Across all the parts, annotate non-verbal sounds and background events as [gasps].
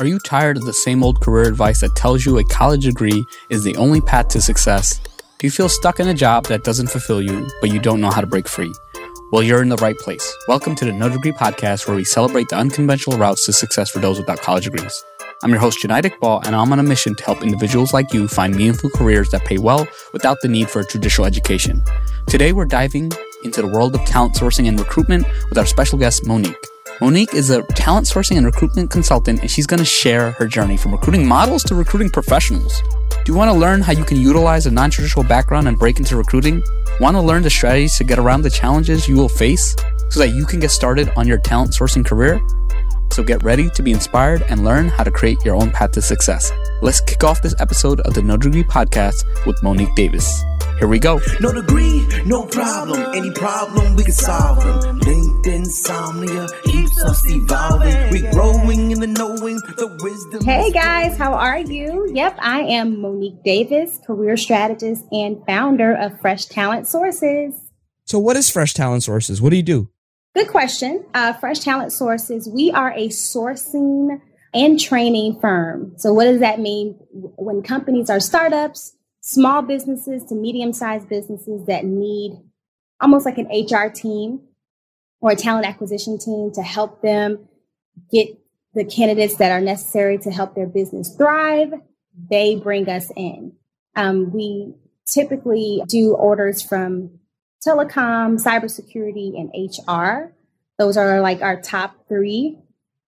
Are you tired of the same old career advice that tells you a college degree is the only path to success? Do you feel stuck in a job that doesn't fulfill you, but you don't know how to break free? Well, you're in the right place. Welcome to the No Degree Podcast, where we celebrate the unconventional routes to success for those without college degrees. I'm your host, Jonaed Iqbal, and I'm on a mission to help individuals like you find meaningful careers that pay well without the need for a traditional education. Today, we're diving into the world of talent sourcing and recruitment with our special guest, Monique. Monique is a talent sourcing and recruitment consultant, and she's going to share her journey from recruiting models to recruiting professionals. Do you want to learn how you can utilize a non traditional background and break into recruiting? Want to learn the strategies to get around the challenges you will face so that you can get started on your talent sourcing career? So get ready to be inspired and learn how to create your own path to success. Let's kick off this episode of the No Degree Podcast with Monique Davis. Here we go. No degree, no problem. Any problem, we can solve them. Linked insomnia keeps us evolving. We're growing in the knowing, the wisdom. Hey guys, how are you? Yep, I am Monique Davis, career strategist and founder of Fresh Talent Sources. So, what is Fresh Talent Sources? What do you do? Good question. Uh, Fresh Talent Sources, we are a sourcing and training firm. So, what does that mean? When companies are startups, small businesses to medium sized businesses that need almost like an HR team or a talent acquisition team to help them get the candidates that are necessary to help their business thrive, they bring us in. Um, we typically do orders from telecom, cybersecurity, and HR. Those are like our top three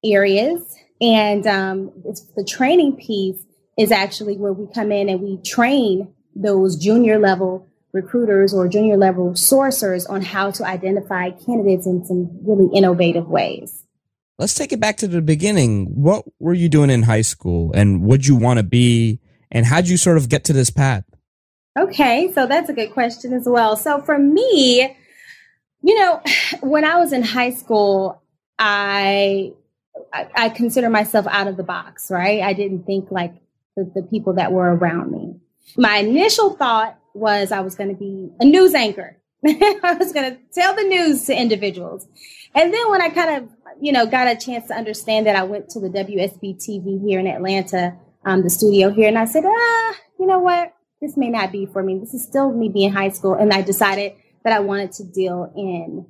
areas. And um, the training piece is actually where we come in and we train those junior level recruiters or junior level sourcers on how to identify candidates in some really innovative ways. Let's take it back to the beginning. What were you doing in high school and what you want to be and how'd you sort of get to this path? Okay, so that's a good question as well. So for me, you know, [sighs] when I was in high school, I I, consider myself out of the box, right? I didn't think like the, the people that were around me. My initial thought was I was going to be a news anchor. [laughs] I was going to tell the news to individuals. And then when I kind of, you know, got a chance to understand that I went to the WSB TV here in Atlanta, um, the studio here, and I said, ah, you know what? This may not be for me. This is still me being high school. And I decided that I wanted to deal in,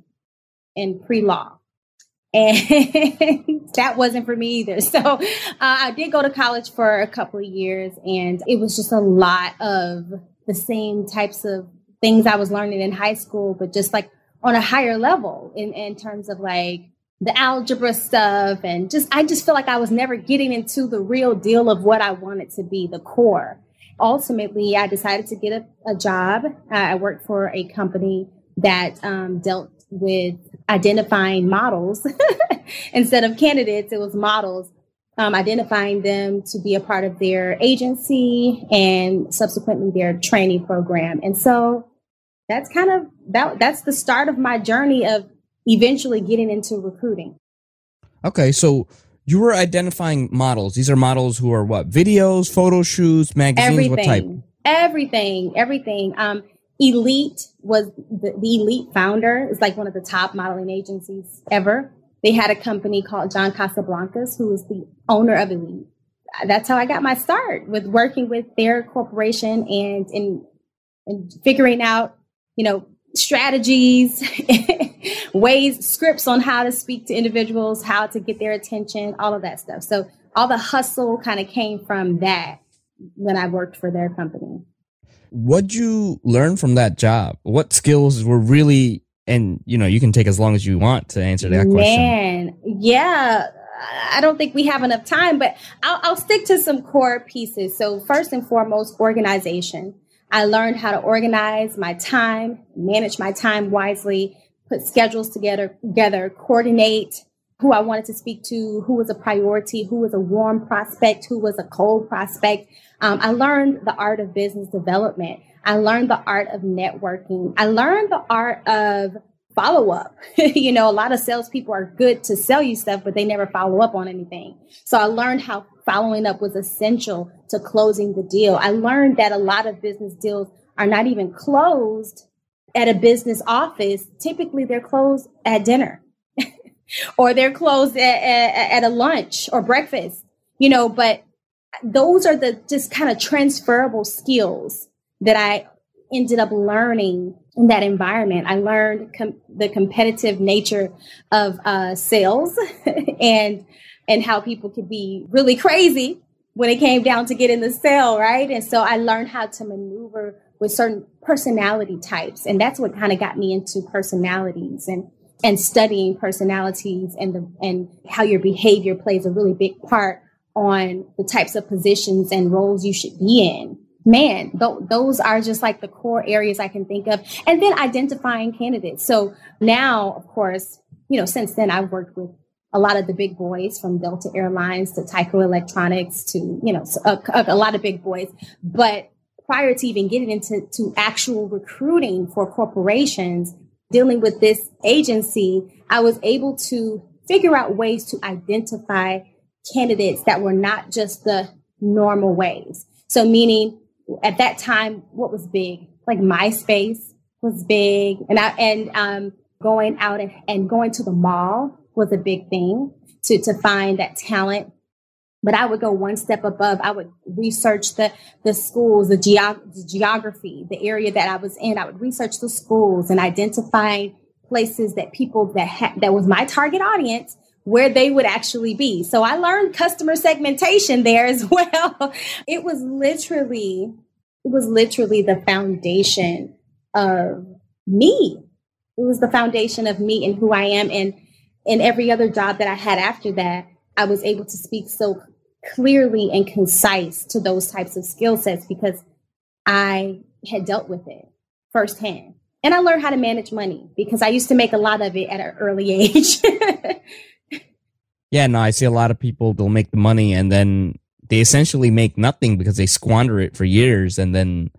in pre-law and [laughs] that wasn't for me either. So uh, I did go to college for a couple of years, and it was just a lot of the same types of things I was learning in high school, but just like on a higher level in, in terms of like the algebra stuff and just I just feel like I was never getting into the real deal of what I wanted to be, the core. Ultimately, I decided to get a, a job. I worked for a company that um, dealt with identifying models [laughs] instead of candidates, it was models. Um, identifying them to be a part of their agency and subsequently their training program. And so that's kind of that that's the start of my journey of eventually getting into recruiting. Okay, so you were identifying models. These are models who are what? Videos, photo shoots, magazines, everything, what type? Everything, everything. Um, Elite was the, the Elite founder is like one of the top modeling agencies ever. They had a company called John Casablancas, who was the owner of Elite. That's how I got my start with working with their corporation and in and figuring out, you know, strategies, [laughs] ways, scripts on how to speak to individuals, how to get their attention, all of that stuff. So all the hustle kind of came from that when I worked for their company. What'd you learn from that job? What skills were really, and you know, you can take as long as you want to answer that Man, question. Man, yeah. I don't think we have enough time, but I'll, I'll stick to some core pieces. So, first and foremost, organization. I learned how to organize my time, manage my time wisely, put schedules together, together, coordinate who I wanted to speak to, who was a priority, who was a warm prospect, who was a cold prospect. Um, I learned the art of business development. I learned the art of networking. I learned the art of follow up. [laughs] you know, a lot of salespeople are good to sell you stuff, but they never follow up on anything. So I learned how following up was essential to closing the deal. I learned that a lot of business deals are not even closed at a business office. Typically, they're closed at dinner [laughs] or they're closed at, at, at a lunch or breakfast you know, but those are the just kind of transferable skills that I ended up learning in that environment. I learned com- the competitive nature of uh, sales [laughs] and and how people could be really crazy when it came down to getting in the sale, right? And so I learned how to maneuver with certain personality types, and that's what kind of got me into personalities and and studying personalities and the and how your behavior plays a really big part on the types of positions and roles you should be in man, th- those are just like the core areas I can think of. And then identifying candidates. So now, of course, you know, since then I've worked with a lot of the big boys from Delta Airlines to Tyco Electronics to, you know, a, a lot of big boys. But prior to even getting into to actual recruiting for corporations, dealing with this agency, I was able to figure out ways to identify candidates that were not just the normal ways. So meaning at that time, what was big? Like MySpace was big, and I and um, going out and, and going to the mall was a big thing to to find that talent. But I would go one step above. I would research the the schools, the, geog- the geography, the area that I was in. I would research the schools and identify places that people that ha- that was my target audience where they would actually be. So I learned customer segmentation there as [laughs] well. It was literally, it was literally the foundation of me. It was the foundation of me and who I am. And in every other job that I had after that, I was able to speak so clearly and concise to those types of skill sets because I had dealt with it firsthand. And I learned how to manage money because I used to make a lot of it at an early age. Yeah, no, I see a lot of people, they'll make the money and then they essentially make nothing because they squander it for years and then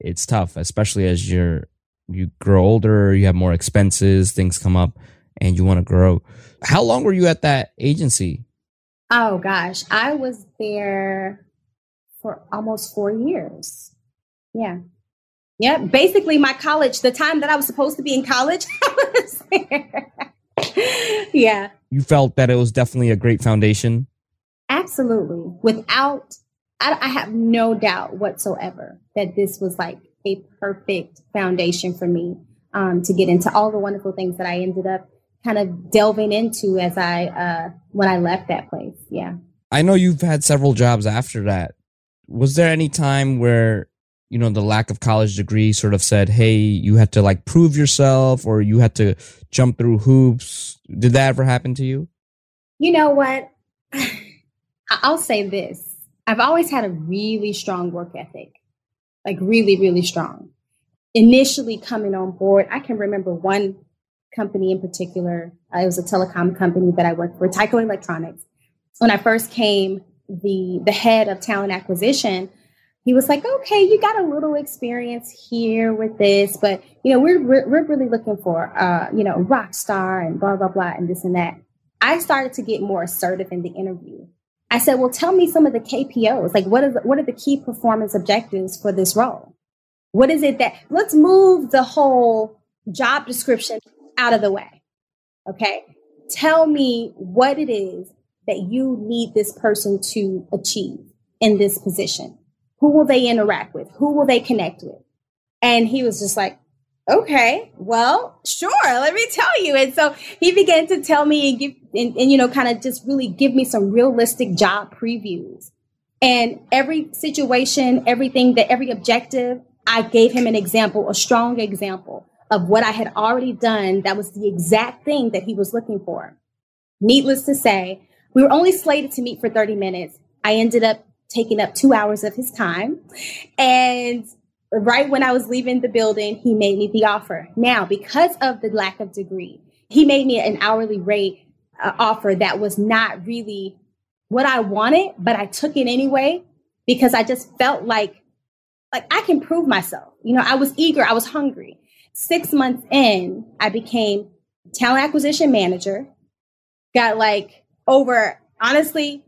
it's tough, especially as you're you grow older, you have more expenses, things come up and you want to grow. How long were you at that agency? Oh gosh, I was there for almost 4 years. Yeah. Yeah, basically my college, the time that I was supposed to be in college, [laughs] I was there. [laughs] yeah. You felt that it was definitely a great foundation? Absolutely. Without, I, I have no doubt whatsoever that this was like a perfect foundation for me um, to get into all the wonderful things that I ended up kind of delving into as I, uh, when I left that place. Yeah. I know you've had several jobs after that. Was there any time where you know the lack of college degree sort of said hey you had to like prove yourself or you had to jump through hoops did that ever happen to you you know what [laughs] i'll say this i've always had a really strong work ethic like really really strong initially coming on board i can remember one company in particular uh, it was a telecom company that i worked for tyco electronics when i first came the the head of talent acquisition he was like, okay, you got a little experience here with this, but you know, we're we're, we're really looking for uh, you know, rock star and blah blah blah and this and that. I started to get more assertive in the interview. I said, well, tell me some of the KPOs. Like, what is what are the key performance objectives for this role? What is it that? Let's move the whole job description out of the way. Okay, tell me what it is that you need this person to achieve in this position who will they interact with? Who will they connect with? And he was just like, okay, well, sure, let me tell you. And so he began to tell me and give, and, and you know, kind of just really give me some realistic job previews. And every situation, everything that every objective, I gave him an example, a strong example of what I had already done. That was the exact thing that he was looking for. Needless to say, we were only slated to meet for 30 minutes. I ended up taking up two hours of his time. And right when I was leaving the building, he made me the offer. Now, because of the lack of degree, he made me an hourly rate uh, offer that was not really what I wanted, but I took it anyway because I just felt like like I can prove myself. You know, I was eager, I was hungry. 6 months in, I became talent acquisition manager. Got like over honestly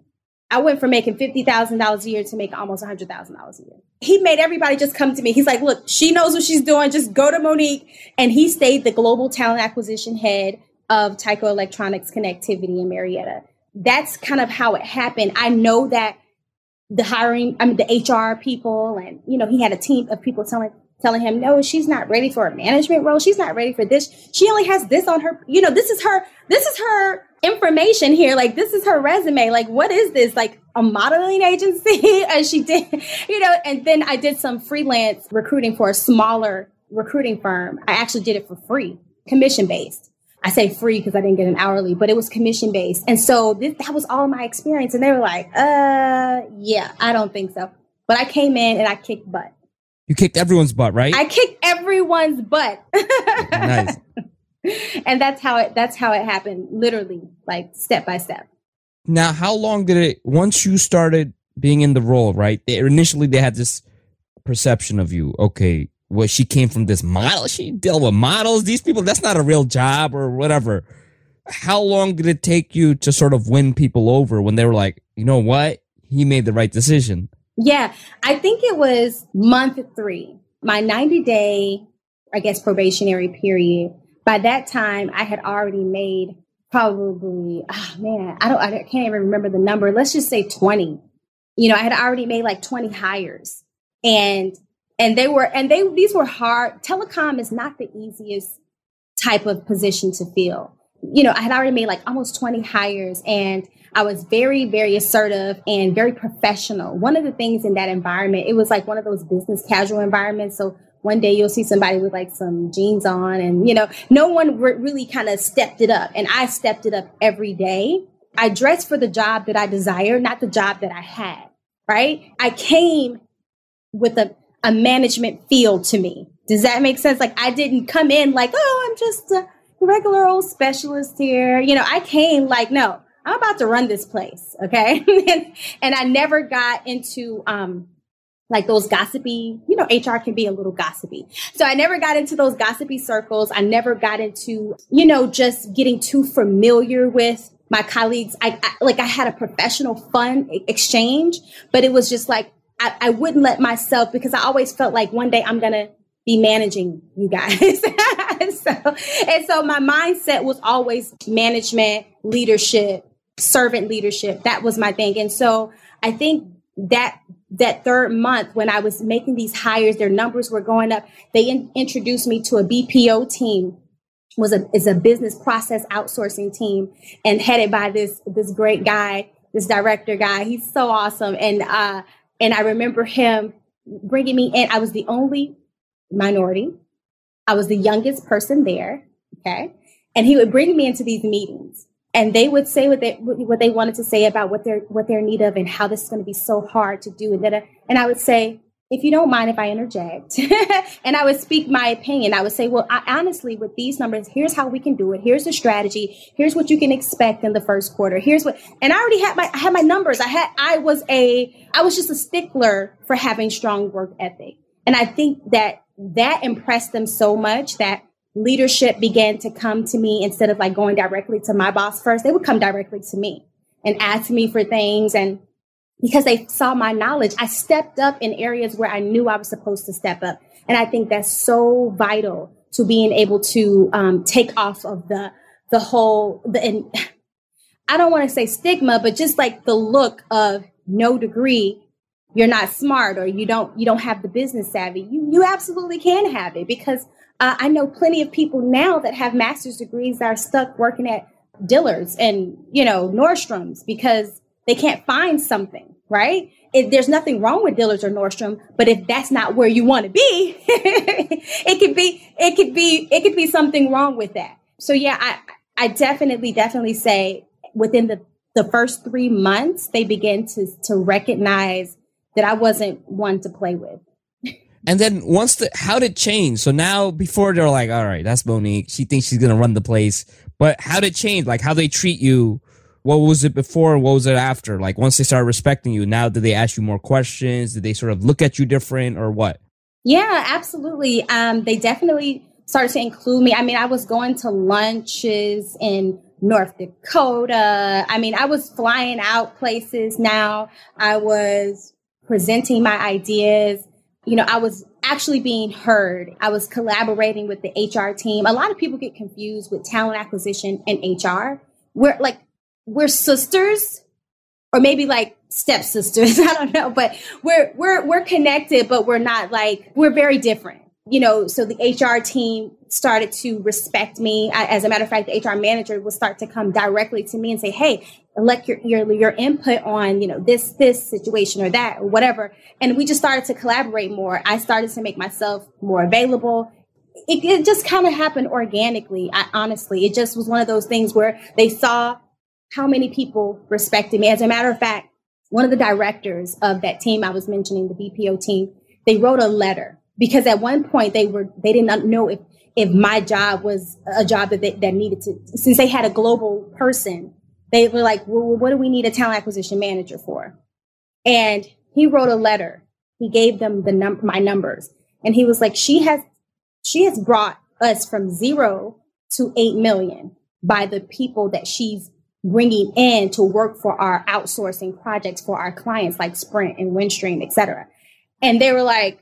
I went from making $50,000 a year to make almost $100,000 a year. He made everybody just come to me. He's like, look, she knows what she's doing. Just go to Monique. And he stayed the global talent acquisition head of Tyco Electronics Connectivity in Marietta. that's kind of how it happened. I know that the hiring, I mean, the HR people, and you know, he had a team of people telling telling him, no, she's not ready for a management role. She's not ready for this. She only has this on her. You know, this is her. This is her information here. Like, this is her resume. Like, what is this? Like a modeling agency? [laughs] and she did, you know. And then I did some freelance recruiting for a smaller recruiting firm. I actually did it for free, commission based. I say free because I didn't get an hourly, but it was commission based. And so that was all my experience. And they were like, uh, yeah, I don't think so. But I came in and I kicked butt. You kicked everyone's butt, right? I kicked everyone's butt. nice. [laughs] and that's how it that's how it happened, literally, like step by step. Now, how long did it once you started being in the role, right? They, initially they had this perception of you. Okay, well, she came from this model. She dealt with models. These people, that's not a real job or whatever. How long did it take you to sort of win people over when they were like, you know what? He made the right decision. Yeah, I think it was month three, my 90 day, I guess, probationary period. By that time, I had already made probably, oh man, I don't, I can't even remember the number. Let's just say 20. You know, I had already made like 20 hires and and they were and they these were hard telecom is not the easiest type of position to fill you know i had already made like almost 20 hires and i was very very assertive and very professional one of the things in that environment it was like one of those business casual environments so one day you'll see somebody with like some jeans on and you know no one re- really kind of stepped it up and i stepped it up every day i dressed for the job that i desired not the job that i had right i came with a a management feel to me. Does that make sense? Like I didn't come in like, oh, I'm just a regular old specialist here. You know, I came like, no, I'm about to run this place. Okay. [laughs] and, and I never got into, um, like those gossipy, you know, HR can be a little gossipy. So I never got into those gossipy circles. I never got into, you know, just getting too familiar with my colleagues. I, I like I had a professional fun exchange, but it was just like I, I wouldn't let myself because I always felt like one day I'm gonna be managing you guys. [laughs] [laughs] and so and so my mindset was always management, leadership, servant leadership. That was my thing. And so I think that that third month when I was making these hires, their numbers were going up. They in, introduced me to a BPO team was a is a business process outsourcing team and headed by this this great guy, this director guy. He's so awesome. And uh and I remember him bringing me in. I was the only minority. I was the youngest person there. Okay. And he would bring me into these meetings and they would say what they, what they wanted to say about what they're, what they're in need of and how this is going to be so hard to do. And then, and I would say, if you don't mind if I interject, [laughs] and I would speak my opinion, I would say, well, I, honestly, with these numbers, here's how we can do it. Here's the strategy. Here's what you can expect in the first quarter. Here's what, and I already had my, I had my numbers. I had, I was a, I was just a stickler for having strong work ethic. And I think that that impressed them so much that leadership began to come to me instead of like going directly to my boss first. They would come directly to me and ask me for things and because they saw my knowledge, I stepped up in areas where I knew I was supposed to step up. And I think that's so vital to being able to um, take off of the the whole the and [laughs] I don't want to say stigma, but just like the look of no degree, you're not smart or you don't you don't have the business savvy. You you absolutely can have it because uh, I know plenty of people now that have master's degrees that are stuck working at Dillard's and you know Nordstrom's because they can't find something, right? If there's nothing wrong with Dillard's or Nordstrom, but if that's not where you want to be, [laughs] it could be, it could be, it could be something wrong with that. So yeah, I, I definitely, definitely say within the, the first three months, they begin to, to recognize that I wasn't one to play with. And then once the how did it change? So now before they're like, all right, that's Monique. She thinks she's gonna run the place. But how did it change? Like how they treat you what was it before what was it after? Like once they started respecting you, now did they ask you more questions? Did they sort of look at you different or what? Yeah, absolutely. Um, they definitely started to include me. I mean, I was going to lunches in North Dakota. I mean, I was flying out places now. I was presenting my ideas. You know, I was actually being heard. I was collaborating with the HR team. A lot of people get confused with talent acquisition and HR. We're like we're sisters or maybe like stepsisters. [laughs] I don't know, but we're we're we're connected, but we're not like we're very different. You know, so the HR team started to respect me. I, as a matter of fact, the HR manager will start to come directly to me and say, "Hey, elect your, your your input on you know this this situation or that or whatever." And we just started to collaborate more. I started to make myself more available. It, it just kind of happened organically. I, honestly, it just was one of those things where they saw how many people respected me. As a matter of fact, one of the directors of that team I was mentioning, the BPO team, they wrote a letter because at one point they were they did not know if if my job was a job that they, that needed to since they had a global person they were like well what do we need a talent acquisition manager for? And he wrote a letter. He gave them the num- my numbers. And he was like she has she has brought us from zero to 8 million by the people that she's bringing in to work for our outsourcing projects for our clients like Sprint and Windstream, et cetera. And they were like,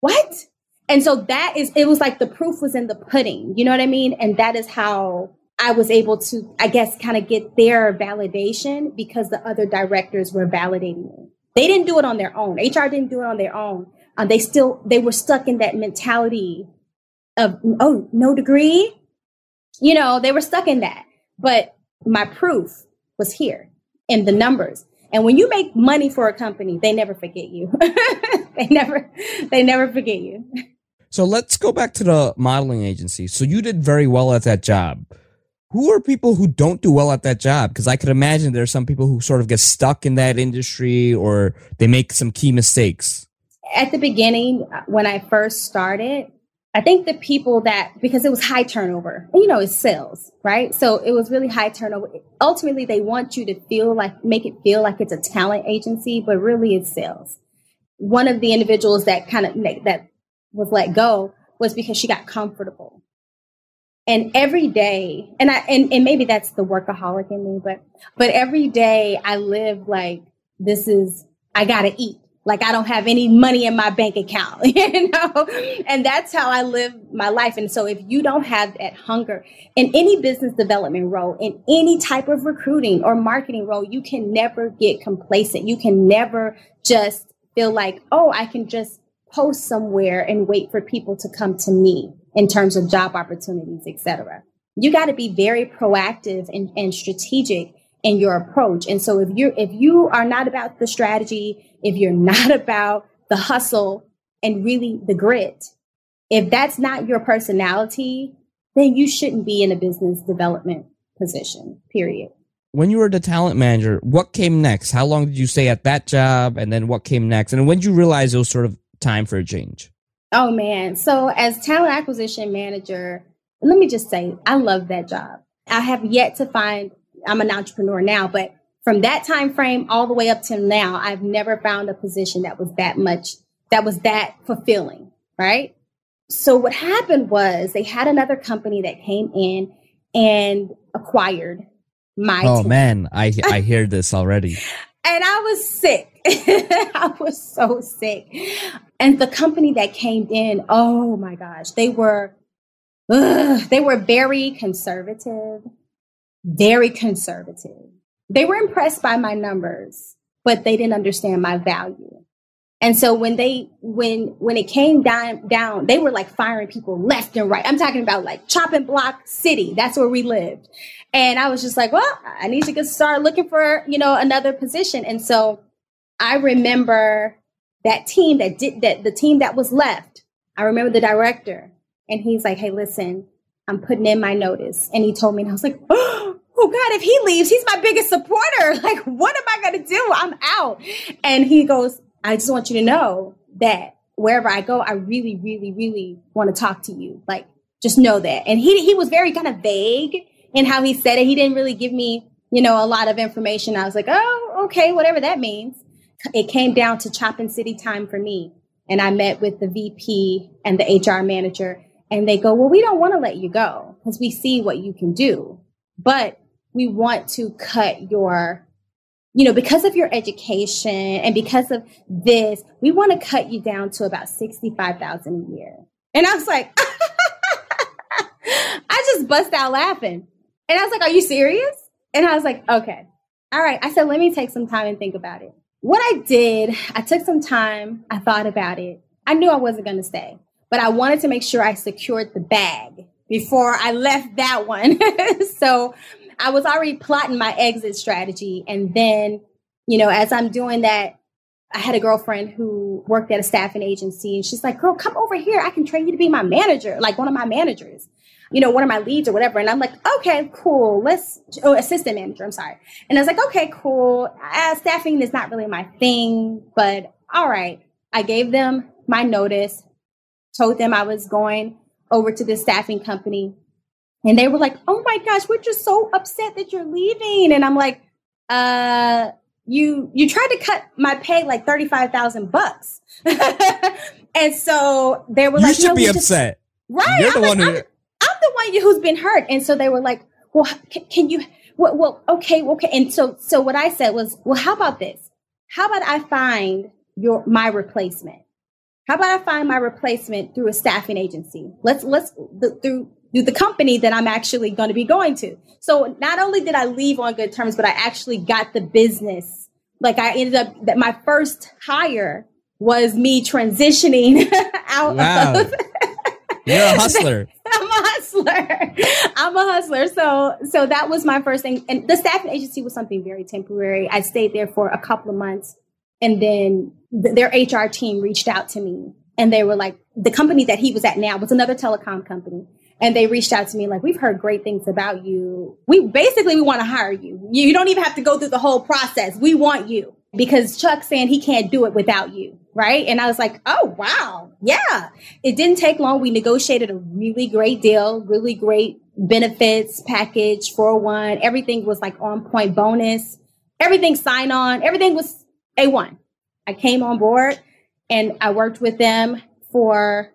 what? And so that is, it was like the proof was in the pudding. You know what I mean? And that is how I was able to, I guess, kind of get their validation because the other directors were validating me. They didn't do it on their own. HR didn't do it on their own. Um, they still, they were stuck in that mentality of, oh, no degree. You know, they were stuck in that. But my proof was here in the numbers. And when you make money for a company, they never forget you. [laughs] they never they never forget you. So let's go back to the modeling agency. So you did very well at that job. Who are people who don't do well at that job? Because I could imagine there are some people who sort of get stuck in that industry or they make some key mistakes. At the beginning, when I first started, I think the people that, because it was high turnover, you know, it's sales, right? So it was really high turnover. Ultimately, they want you to feel like, make it feel like it's a talent agency, but really it's sales. One of the individuals that kind of, that was let go was because she got comfortable. And every day, and I, and, and maybe that's the workaholic in me, but, but every day I live like, this is, I gotta eat like I don't have any money in my bank account, [laughs] you know? And that's how I live my life. And so if you don't have that hunger in any business development role, in any type of recruiting or marketing role, you can never get complacent. You can never just feel like, oh, I can just post somewhere and wait for people to come to me in terms of job opportunities, etc. You got to be very proactive and, and strategic in your approach. And so if you're if you are not about the strategy, if you're [laughs] not about the hustle and really the grit, if that's not your personality, then you shouldn't be in a business development position, period. When you were the talent manager, what came next? How long did you stay at that job? And then what came next? And when did you realize it was sort of time for a change? Oh, man. So, as talent acquisition manager, let me just say, I love that job. I have yet to find, I'm an entrepreneur now, but from that time frame all the way up to now, I've never found a position that was that much, that was that fulfilling, right? So what happened was they had another company that came in and acquired my Oh team. man, I [laughs] I hear this already. and I was sick. [laughs] I was so sick. And the company that came in, oh my gosh, they were ugh, they were very conservative, very conservative they were impressed by my numbers, but they didn't understand my value. And so when they when when it came down down, they were like firing people left and right. I'm talking about like chopping block city. That's where we lived. And I was just like, well, I need to get start looking for, you know, another position. And so I remember that team that did that the team that was left. I remember the director and he's like, Hey, listen, I'm putting in my notice. And he told me, and I was like, [gasps] oh, God, if he leaves, he's my biggest supporter. [laughs] Like, what am I going to do? I'm out. And he goes, I just want you to know that wherever I go, I really, really, really want to talk to you. Like, just know that. And he, he was very kind of vague in how he said it. He didn't really give me, you know, a lot of information. I was like, oh, okay, whatever that means. It came down to chopping city time for me. And I met with the VP and the HR manager and they go, well, we don't want to let you go because we see what you can do. But we want to cut your you know because of your education and because of this we want to cut you down to about 65000 a year and i was like [laughs] i just bust out laughing and i was like are you serious And I was like, okay, all right. I said, let me take some time and think about it. What I did, I took some time, I thought about it. I knew I wasn't going to stay, but I wanted to make sure I secured the bag before I left that one. [laughs] so I was already plotting my exit strategy. And then, you know, as I'm doing that, I had a girlfriend who worked at a staffing agency and she's like, girl, come over here. I can train you to be my manager, like one of my managers, you know, one of my leads or whatever. And I'm like, okay, cool. Let's, oh, assistant manager. I'm sorry. And I was like, okay, cool. Uh, staffing is not really my thing, but all right. I gave them my notice, told them I was going over to this staffing company. And they were like, oh my gosh, we're just so upset that you're leaving. And I'm like, uh, you you tried to cut my pay like 35,000 bucks. [laughs] and so they were like, you like, should no, be just, upset. right. You're I'm the like, one who. I'm, I'm the one who's been hurt. And so they were like, well, can, can you, well, well, okay, okay. And so, so what I said was, well, how about this? How about I find your, my replacement? How about I find my replacement through a staffing agency? Let's, let's, the, through, through the company that I'm actually going to be going to. So not only did I leave on good terms, but I actually got the business. Like I ended up that my first hire was me transitioning [laughs] out Wow. of You're a hustler. [laughs] I'm a hustler. I'm a hustler. So so that was my first thing. And the staffing agency was something very temporary. I stayed there for a couple of months and then th- their HR team reached out to me and they were like the company that he was at now was another telecom company. And they reached out to me like, we've heard great things about you. We basically we want to hire you. You you don't even have to go through the whole process. We want you because Chuck's saying he can't do it without you. Right. And I was like, oh, wow. Yeah. It didn't take long. We negotiated a really great deal, really great benefits package, 401. Everything was like on point bonus. Everything sign on. Everything was A1. I came on board and I worked with them for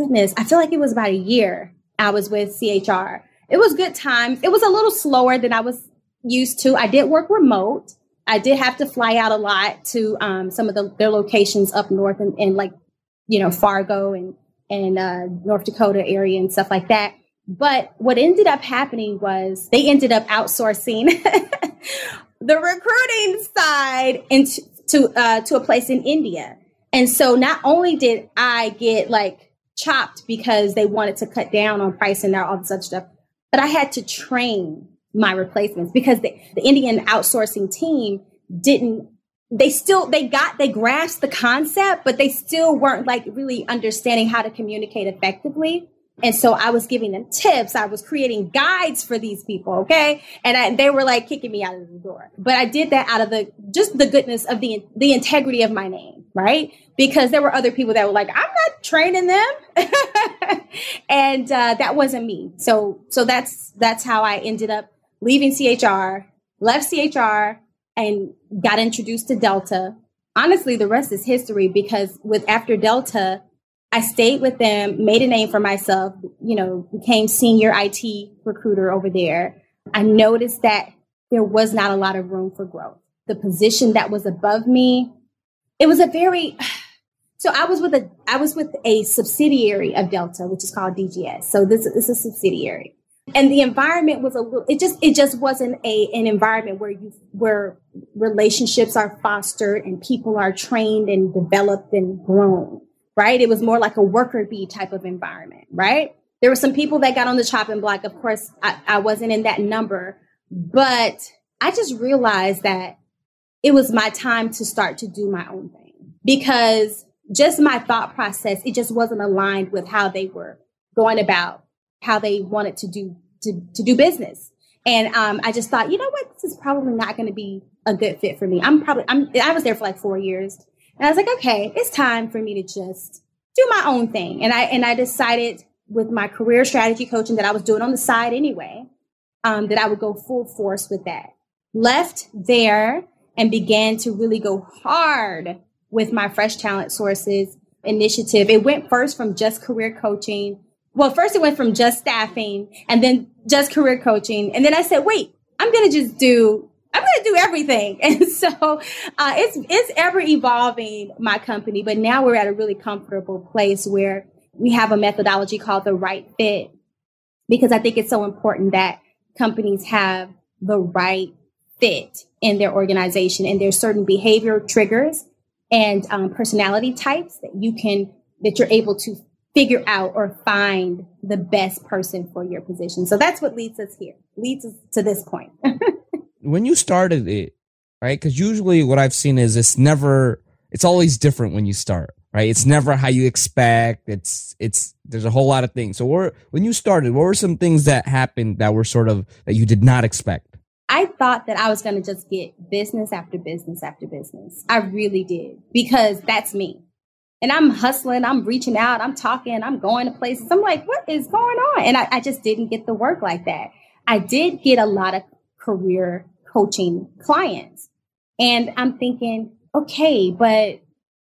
goodness, I feel like it was about a year I was with CHR. It was good times. It was a little slower than I was used to. I did work remote. I did have to fly out a lot to um, some of the, their locations up north and, and like, you know, Fargo and, and uh, North Dakota area and stuff like that. But what ended up happening was they ended up outsourcing [laughs] the recruiting side into to uh, to a place in India. And so not only did I get like chopped because they wanted to cut down on price and all this other stuff, but I had to train my replacements because the, the Indian outsourcing team didn't they still they got they grasped the concept but they still weren't like really understanding how to communicate effectively and so i was giving them tips. I was creating guides for these people okay? And I, they were like kicking me out of the door. But i did that out of the just the goodness of the the integrity of my name right? Because there were other people that were like i'm not training them. [laughs] And uh, that wasn't me. So so that's that's how i ended up leaving chr left chr and got introduced to Delta. Honestly, the rest is history because with after Delta, I stayed with them, made a name for myself, you know, became senior IT recruiter over there. I noticed that there was not a lot of room for growth. The position that was above me, it was a very [sighs] so I was with a I was with a subsidiary of Delta, which is called DGS. So this, this is a subsidiary and the environment was a little it just it just wasn't a an environment where you where relationships are fostered and people are trained and developed and grown right? It was more like a worker bee type of environment right? There were some people that got on the chopping block. Of course I, I wasn't in that number but i just realized that it was my time to start to do my own thing because just my thought process it just wasn't aligned with how they were going about how they wanted to do to, to do business. And um, I just thought, you know what, this is probably not going to be a good fit for me. I'm probably I'm I was there for like four years, and I was like, okay, it's time for me to just do my own thing. And I and I decided with my career strategy coaching that I was doing on the side anyway, um, that I would go full force with that. Left there and began to really go hard with my fresh talent sources initiative. It went first from just career coaching well, first it went from just staffing and then just career coaching. And then I said, wait, I'm going to just do, I'm going to do everything. [laughs] And so uh, it's, it's ever evolving my company, but now we're at a really comfortable place where we have a methodology called the right fit because I think it's so important that companies have the right fit in their organization. And there's certain behavior triggers and um, personality types that you can, that you're able to figure out or find the best person for your position. So that's what leads us here, leads us to this point. [laughs] when you started it, right? Because usually what I've seen is it's never, it's always different when you start, right? It's never how you expect. It's, it's, there's a whole lot of things. So when you started, what were some things that happened that were sort of, that you did not expect? I thought that I was going to just get business after business after business. I really did because that's me. And I'm hustling, I'm reaching out, I'm talking, I'm going to places. I'm like, what is going on? And I, I just didn't get the work like that. I did get a lot of career coaching clients. And I'm thinking, okay, but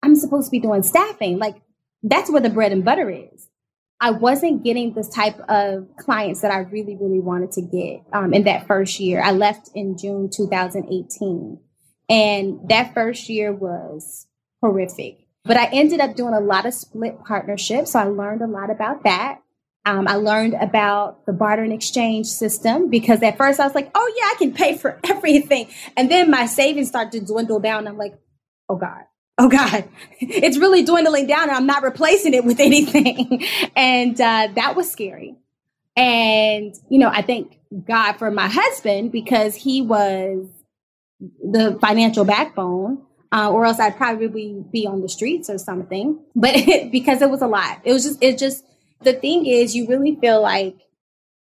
I'm supposed to be doing staffing. Like that's where the bread and butter is. I wasn't getting this type of clients that I really, really wanted to get um, in that first year. I left in June 2018. And that first year was horrific. But I ended up doing a lot of split partnerships. So I learned a lot about that. Um, I learned about the barter and exchange system because at first I was like, oh, yeah, I can pay for [laughs] everything. And then my savings started to dwindle down. I'm like, oh, God, oh God, [laughs] it's really dwindling down and I'm not replacing it with [laughs] anything. and uh, that was scary. And, you know, I thank God for my husband because he was the financial backbone. Uh, or else I'd probably be on the streets or something. But because it was a lot, it was just, it just, the thing is, you really feel like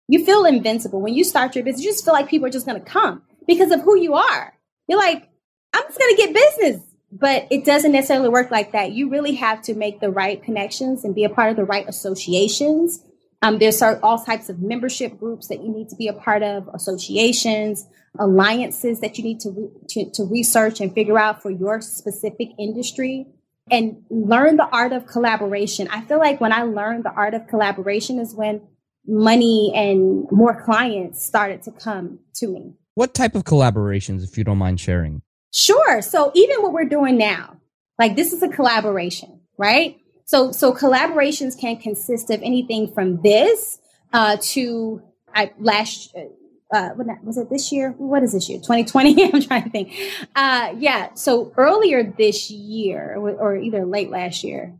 you feel invincible when you start your business. You just feel like people are just going to come because of who you are. You're like, I'm just going to get business but it doesn't necessarily work like that. You really have to make the right connections and be a part of the right associations. Um, there's all types of membership groups that you need to be a part of, associations, alliances that you need to, re- to, to research and figure out for your specific industry and learn the art of collaboration. I feel like when I learned the art of collaboration is when money and more clients started to come to me. What type of collaborations, if you don't mind sharing? Sure. So even what we're doing now, like this is a collaboration, right? So so collaborations can consist of anything from this uh, to I last uh, was it this year? What is this year? 2020? [laughs] I'm trying to think. Uh, yeah. So earlier this year, or either late last year,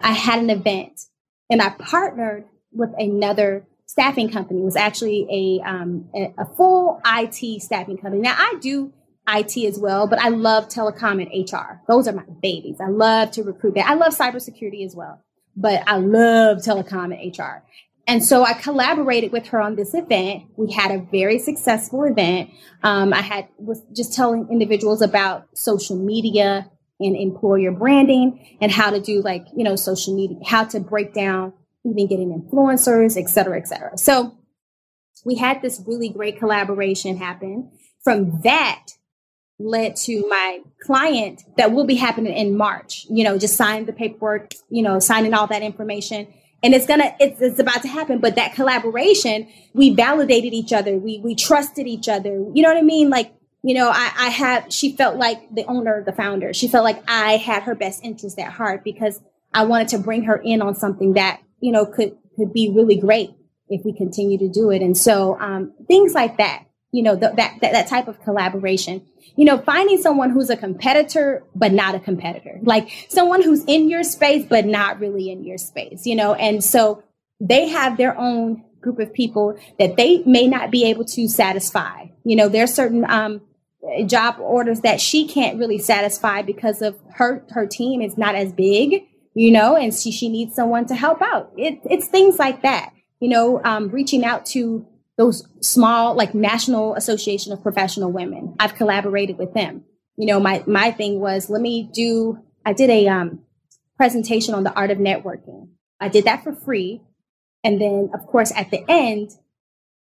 I had an event and I partnered with another staffing company. It was actually a, um, a, a full IT staffing company. Now I do IT as well, but I love telecom and HR. Those are my babies. I love to recruit that. I love cybersecurity as well, but I love telecom and HR. And so I collaborated with her on this event. We had a very successful event. Um, I had was just telling individuals about social media and employer branding and how to do like, you know, social media, how to break down even getting influencers, et cetera, et cetera. So we had this really great collaboration happen. From that, led to my client that will be happening in March. You know, just sign the paperwork, you know, signing all that information. And it's gonna, it's, it's about to happen. But that collaboration, we validated each other. We, we trusted each other. You know what I mean? Like, you know, I, I have she felt like the owner, the founder. She felt like I had her best interest at heart because I wanted to bring her in on something that, you know, could, could be really great if we continue to do it. And so, um, things like that, you know, that, that, that type of collaboration. You know, finding someone who's a competitor, but not a competitor, like someone who's in your space, but not really in your space, you know, and so they have their own group of people that they may not be able to satisfy. You know, there's certain, um, job orders that she can't really satisfy because of her, her team is not as big, you know, and she, she needs someone to help out. It, it's things like that, you know, um, reaching out to those small, like National Association of Professional Women. I've collaborated with them. You know, my, my thing was, let me do, I did a um, presentation on the art of networking. I did that for free. And then, of course, at the end,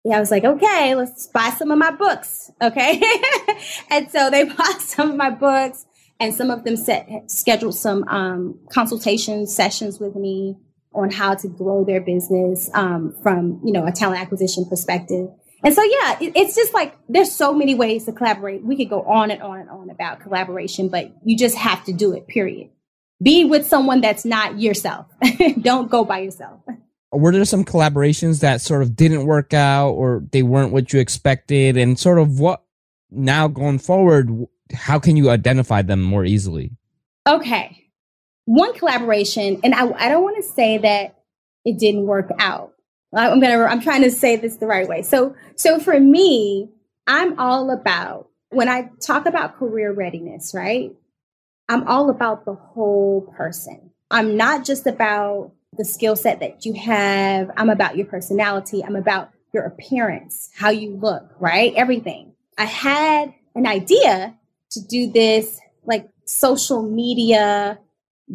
yeah, I was like, okay, let's buy some of my books. Okay. [laughs] and so they [laughs] bought some of my books and some of them set, scheduled some um, consultation sessions with me on how to grow their business um, from you know a talent acquisition perspective. And so yeah it, it's just like there's so many ways to collaborate. We could go on and on and on about collaboration but you just have to do it period. Be with someone that's not yourself. [laughs] Don't go by yourself. Were there some collaborations that sort of didn't work out or they weren't what you expected? And sort of what now going forward how can you identify them more easily? Okay one collaboration and i, I don't want to say that it didn't work out i'm gonna i'm trying to say this the right way so so for me i'm all about when i talk about career readiness right i'm all about the whole person i'm not just about the skill set that you have. I'm about your personality. I'm about your appearance, how you look, right? Everything. I had an idea to do this like social media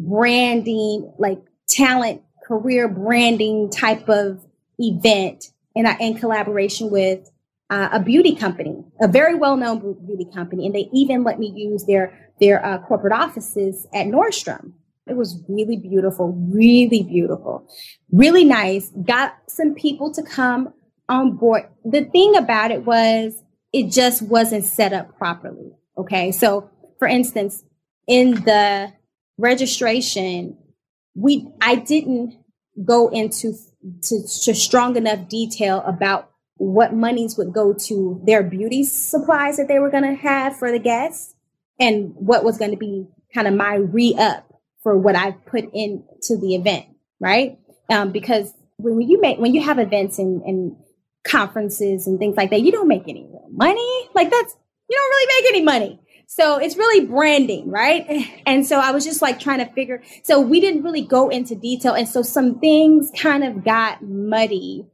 branding, like talent career branding type of event in, in collaboration with uh, a beauty company, a very well-known beauty company, and they even let me use their their uh, corporate offices at Nordstrom. It was really beautiful, really beautiful, really nice. Got some people to come on board. The thing about it was it just wasn't set up properly. Okay. So for instance, in the registration, we I didn't go into to, to strong enough detail about what monies would go to their beauty supplies that they were going to have for the guests and what was going to be kind of my re-up for what I've put into the event, right? Um, because when you make when you have events and, and conferences and things like that, you don't make any money. Like that's you don't really make any money. So it's really branding, right? And so I was just like trying to figure. So we didn't really go into detail, and so some things kind of got muddy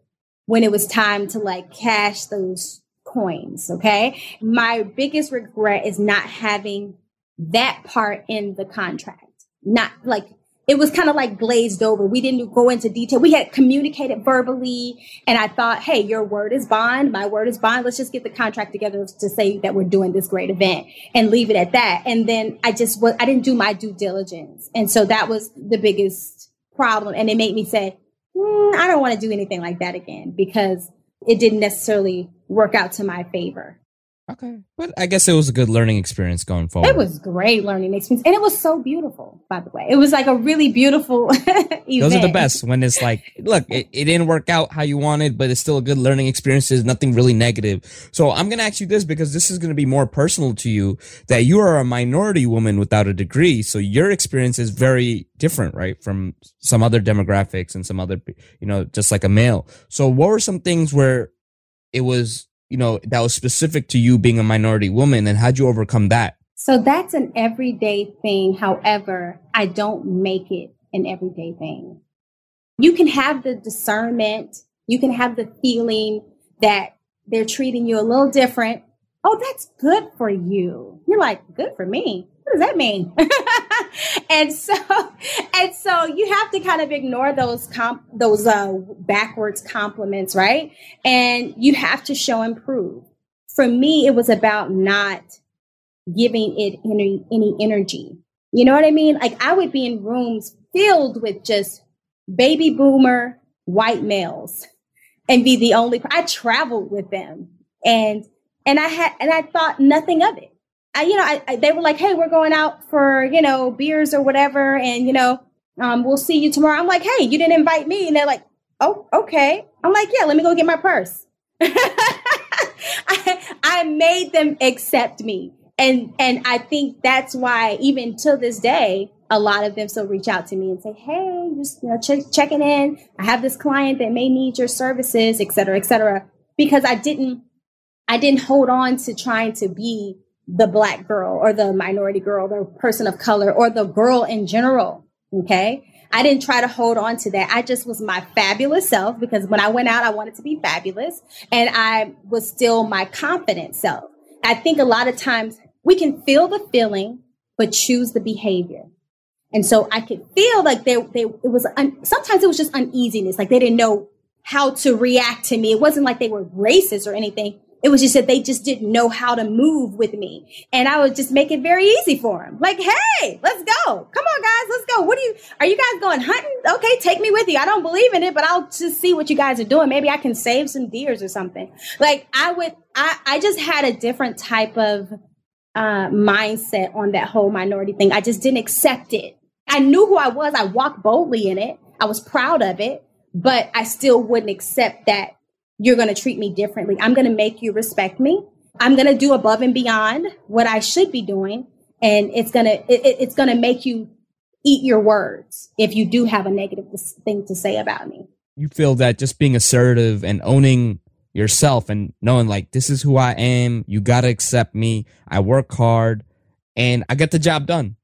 when it was time to like cash those coins. Okay, my biggest regret is not having that part in the contract not like it was kind of like glazed over. We didn't go into detail. We had communicated verbally, and I thought, hey, your word is bond, my word is bond. Let's just get the contract together to say that we're doing this great event and leave it at that. And then I just was, I didn't do my due diligence, and so that was the biggest problem. And it made me say, mm, I don't want to do anything like that again because it didn't necessarily work out to my favor. Okay. But I guess it was a good learning experience going forward. It was great learning experience. And it was so beautiful, by the way. It was like a really beautiful [laughs] event. Those are the best when it's like, look, it, it didn't work out how you wanted, but it's still a good learning experience. There's nothing really negative. So I'm going to ask you this because this is going to be more personal to you that you are a minority woman without a degree. So your experience is very different, right? From some other demographics and some other, you know, just like a male. So what were some things where it was you know, that was specific to you being a minority woman and how'd you overcome that? So that's an everyday thing. However, I don't make it an everyday thing. You can have the discernment, you can have the feeling that they're treating you a little different. Oh, that's good for you. You're like, good for me. What does that mean? [laughs] and so and so you have to kind of ignore those comp those uh backwards compliments right? And you have to show and prove. For me it was about not giving it any any energy. You know what i mean? Like i would be in rooms filled with just baby boomer white males and be the only i traveled with them. And and i had and i thought nothing of it I, you know, I, I, they were like, "Hey, we're going out for you know beers or whatever, and you know, um, we'll see you tomorrow." I'm like, "Hey, you didn't invite me," and they're like, "Oh, okay." I'm like, "Yeah, let me go get my purse." [laughs] I, I made them accept me, and and I think that's why even to this day, a lot of them still reach out to me and say, "Hey, just you know, ch- checking in. I have this client that may need your services, et cetera, et cetera." Because I didn't, I didn't hold on to trying to be the black girl or the minority girl, the person of color or the girl in general. Okay. I didn't try to hold on to that. I just was my fabulous self because when I went out, I wanted to be fabulous and I was still my confident self. I think a lot of times we can feel the feeling, but choose the behavior. And so I could feel like they, they, it was, un, sometimes it was just uneasiness. Like they didn't know how to react to me. It wasn't like they were racist or anything. It was just that they just didn't know how to move with me. And I would just make it very easy for them. Like, hey, let's go. Come on, guys, let's go. What are you, are you guys going hunting? Okay, take me with you. I don't believe in it, but I'll just see what you guys are doing. Maybe I can save some deers or something. Like, I would, I, I just had a different type of uh, mindset on that whole minority thing. I just didn't accept it. I knew who I was. I walked boldly in it. I was proud of it but I still wouldn't accept that you're going to treat me differently. I'm going to make you respect me. I'm going to do above and beyond what I should be doing. And it's going to, it's going to make you eat your words if you do have a negative thing to say about me. You feel that just being assertive and owning yourself and knowing like, this is who I am. You got to accept me. I work hard and I get the job done.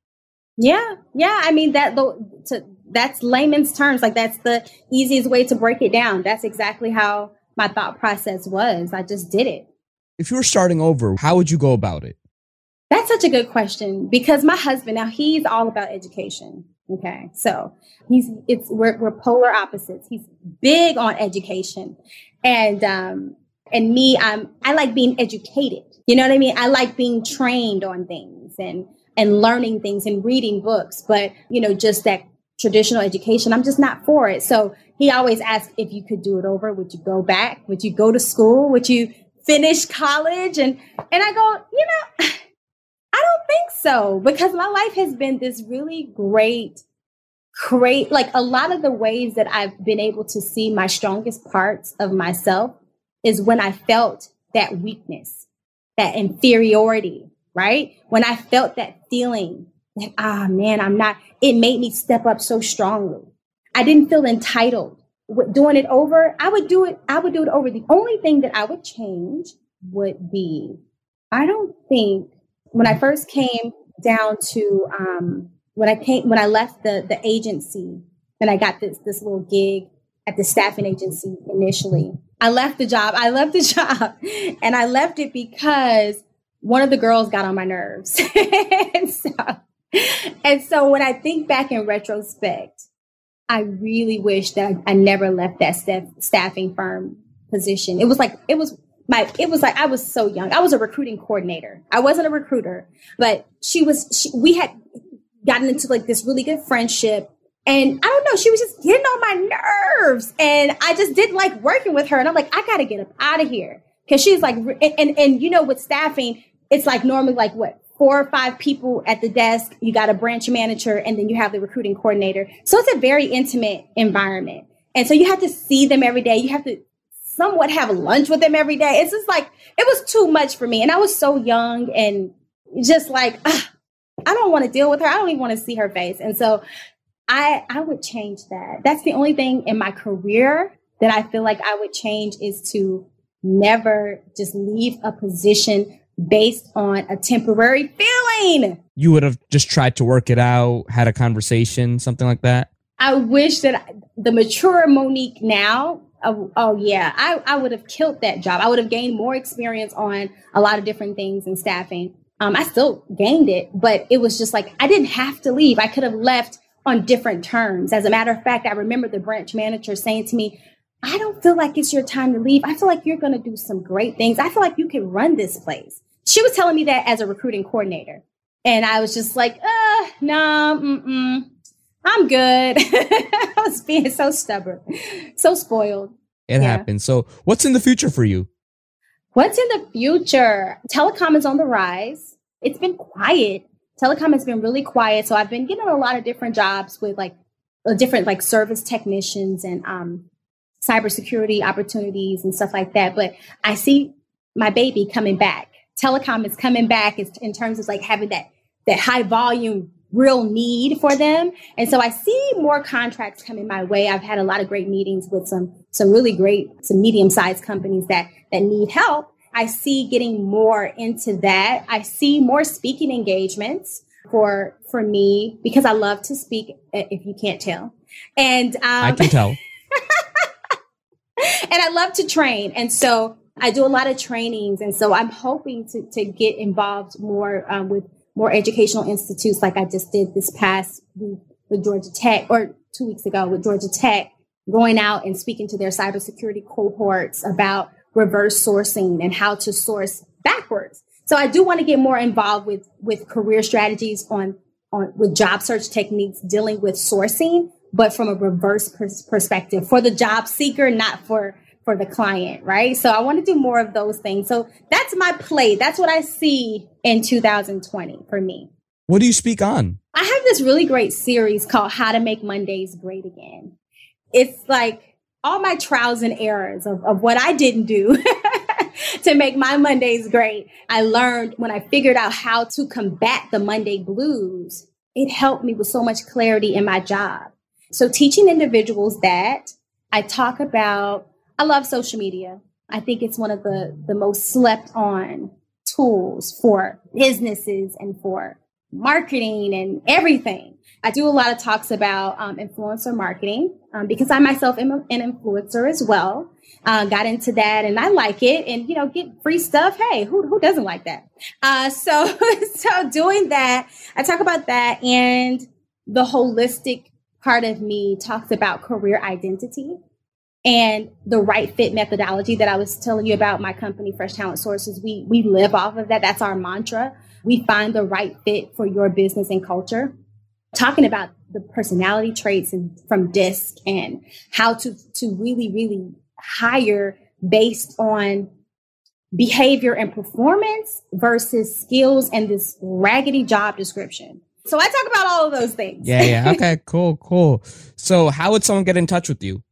Yeah. Yeah. I mean, that, to, that's layman's terms. Like that's the easiest way to break it down. That's exactly how my thought process was. I just did it. If you were starting over, how would you go about it? That's such a good question because my husband now he's all about education. Okay, so he's it's we're, we're polar opposites. He's big on education, and um and me I'm I like being educated. You know what I mean? I like being trained on things and and learning things and reading books. But you know, just that traditional education, I'm just not for it. So he always asked if you could do it over. Would you go back? Would you go to school? Would you finish college? And and I go, you know, I don't think so because my life has been this really great, great, like a lot of the ways that I've been able to see my strongest parts of myself is when I felt that weakness, that inferiority, right? When I felt that feeling that, ah, man, I'm not, it made me step up so strongly. I didn't feel entitled with doing it over. I would do it. I would do it over. The only thing that I would change would be, I don't think when I first came down to, um, when I came, when I left the, the agency and I got this, this little gig at the staffing agency initially, I left the job. I left the [laughs] job and I left it because one of the girls got on my nerves. [laughs] and so, and so when I think back in retrospect, I really wish that I, never left that staff, staffing firm position. It was like it was my it was like I was so young. I was a recruiting coordinator. I wasn't a recruiter, but she was. She, we had gotten into like this really good friendship, and I don't know. She was just getting on my nerves, and I just didn't like working with her. And I'm like, I got to get up out of here because she's like, and, and and you know, with staffing, it's like normally like what four or five people at the desk. You got a branch manager and then you have the recruiting coordinator. So it's a very intimate environment. And so you have to see them every day. You have to somewhat have lunch with them every day. It's just like, it was too much for me. And I was so young and just like, ugh, I don't want to deal with her. I don't even want to see her face. And so I, I would change that. That's the only thing in my career that I feel like I would change is to never just leave a position based on a temporary feeling. You would have just tried to work it out, had a conversation, something like that. I wish that the mature Monique now, oh, oh yeah, I, I would have killed that job. I would have gained more experience on a lot of different things in staffing. Um, I still gained it, but it was just like I didn't have to leave. I could have left on different terms. As a matter of fact, I remember the branch manager saying to me, I don't feel like it's your time to leave. I feel like you're going to do some great things. I feel like you can run this place. She was telling me that as a recruiting coordinator. And I was just like, uh, no, nah, I'm good. [laughs] I was being so stubborn, so spoiled. It yeah. happens. So, what's in the future for you? What's in the future? Telecom is on the rise. It's been quiet. Telecom has been really quiet. So, I've been getting a lot of different jobs with like uh, different like service technicians and um, cybersecurity opportunities and stuff like that. But I see my baby coming back. Telecom is coming back in terms of like having that that high volume real need for them. And so I see more contracts coming my way. I've had a lot of great meetings with some some really great some medium sized companies that that need help. I see getting more into that. I see more speaking engagements for for me because I love to speak. If you can't tell, and um, I can tell. [laughs] [laughs] and I love to train. And so I do a lot of trainings. And so I'm hoping to, to get involved more um, with more educational institutes like I just did this past week with Georgia Tech or two weeks ago with Georgia Tech, going out and speaking to their cybersecurity cohorts about reverse sourcing and how to source backwards. So I do want to get more involved with, with career strategies on, on with job search techniques dealing with sourcing but from a reverse pers- perspective for the job seeker, not for for the client, right? So I want to do more of those things. So that's my play. That's what I see in 2020 for me. What do you speak on? I have this really great series called How to Make Mondays Great Again. It's like all my trials and errors of, of what I didn't do [laughs] to make my Mondays great. I learned when I figured out how to combat the Monday blues, it helped me with so much clarity in my job. So teaching individuals that I talk about, I love social media. I think it's one of the, the most slept on tools for businesses and for marketing and everything. I do a lot of talks about um, influencer marketing um, because I myself am an influencer as well. Uh, got into that and I like it and, you know, get free stuff. Hey, who, who doesn't like that? Uh, so, [laughs] so doing that, I talk about that and the holistic part of me talks about career identity and the right fit methodology that I was telling you about my company, Fresh Talent Sources. We, we live off of that. That's our mantra. We find the right fit for your business and culture. Talking about the personality traits and from DISC and how to, to really, really hire based on behavior and performance versus skills and this raggedy job description. So I talk about all of those things. Yeah, yeah. Okay, [laughs] cool, cool. So how would someone get in touch with you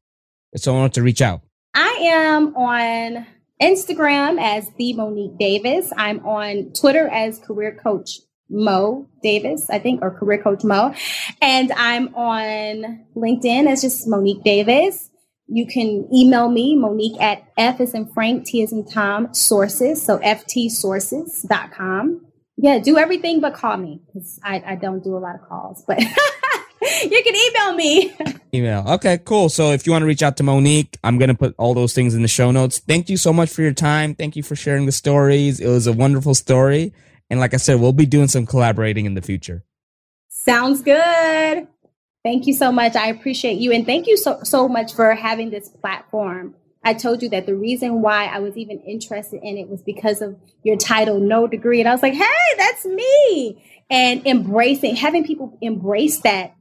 if someone wants to reach out? I am on Instagram as the Monique Davis. I'm on Twitter as career coach Mo Davis, I think, or career coach Mo. And I'm on LinkedIn as just Monique Davis. You can email me, Monique at F is in Frank, T is in Tom, sources. So ftsources.com. Yeah, do everything but call me because I, I don't do a lot of calls, but [laughs] you can email me. [laughs] Email. Okay, cool. So if you want to reach out to Monique, I'm going to put all those things in the show notes. Thank you so much for your time. Thank you for sharing the stories. It was a wonderful story. And like I said, we'll be doing some collaborating in the future. Sounds good. Thank you so much. I appreciate you. And thank you so, so much for having this platform. I told you that the reason why I was even interested in it was because of your title, No Degree. And I was like, hey, that's me. And embracing, having people embrace that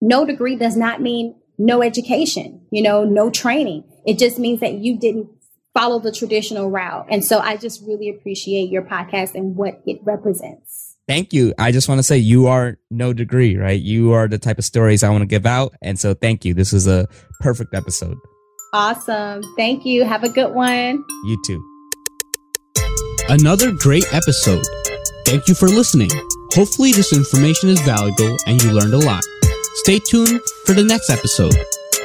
no degree does not mean no education, you know, no training. It just means that you didn't follow the traditional route. And so I just really appreciate your podcast and what it represents. Thank you. I just want to say you are no degree, right? You are the type of stories I want to give out. And so thank you. This is a perfect episode. Awesome. Thank you. Have a good one. You too. Another great episode. Thank you for listening. Hopefully, this information is valuable and you learned a lot. Stay tuned for the next episode.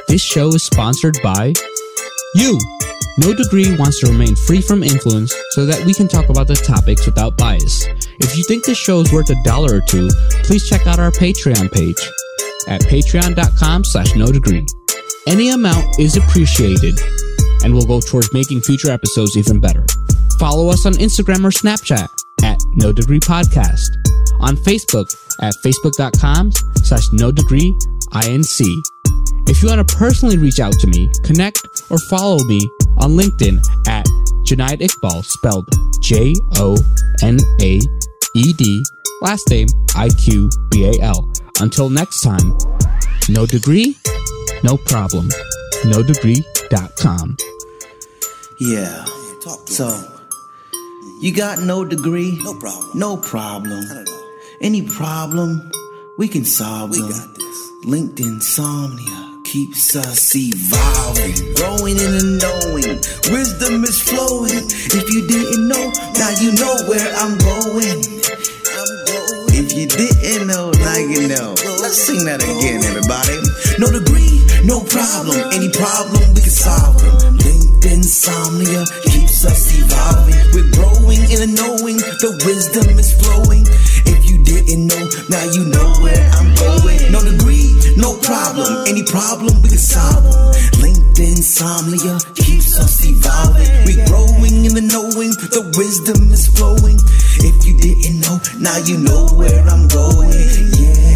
This show is sponsored by you. No Degree wants to remain free from influence so that we can talk about the topics without bias. If you think this show is worth a dollar or two, please check out our Patreon page at patreon.com slash no degree. Any amount is appreciated and will go towards making future episodes even better. Follow us on Instagram or Snapchat at No Degree Podcast. On Facebook at facebook.com slash no degree inc. If you want to personally reach out to me, connect or follow me on LinkedIn at Jonaed Iqbal, spelled J O N A E D, last name I Q B A L. Until next time, no degree, no problem. No degree.com. Yeah. So, you got no degree? No problem. No problem. Not at all. Any problem, we can solve We them. got this. LinkedIn insomnia keeps us evolving, growing in the knowing. Wisdom is flowing. If you didn't know, now you know where I'm going. You didn't know, now you know. Let's sing that again, everybody. No degree, no problem. Any problem, we can solve them. LinkedIn insomnia keeps us evolving. We're growing in the knowing. The wisdom is flowing. If didn't know, now you know where I'm going. No degree, no problem. Any problem, we can solve them. LinkedIn insomnia keeps us evolving. We're growing in the knowing. The wisdom is flowing. If you didn't know, now you know where I'm going. Yeah.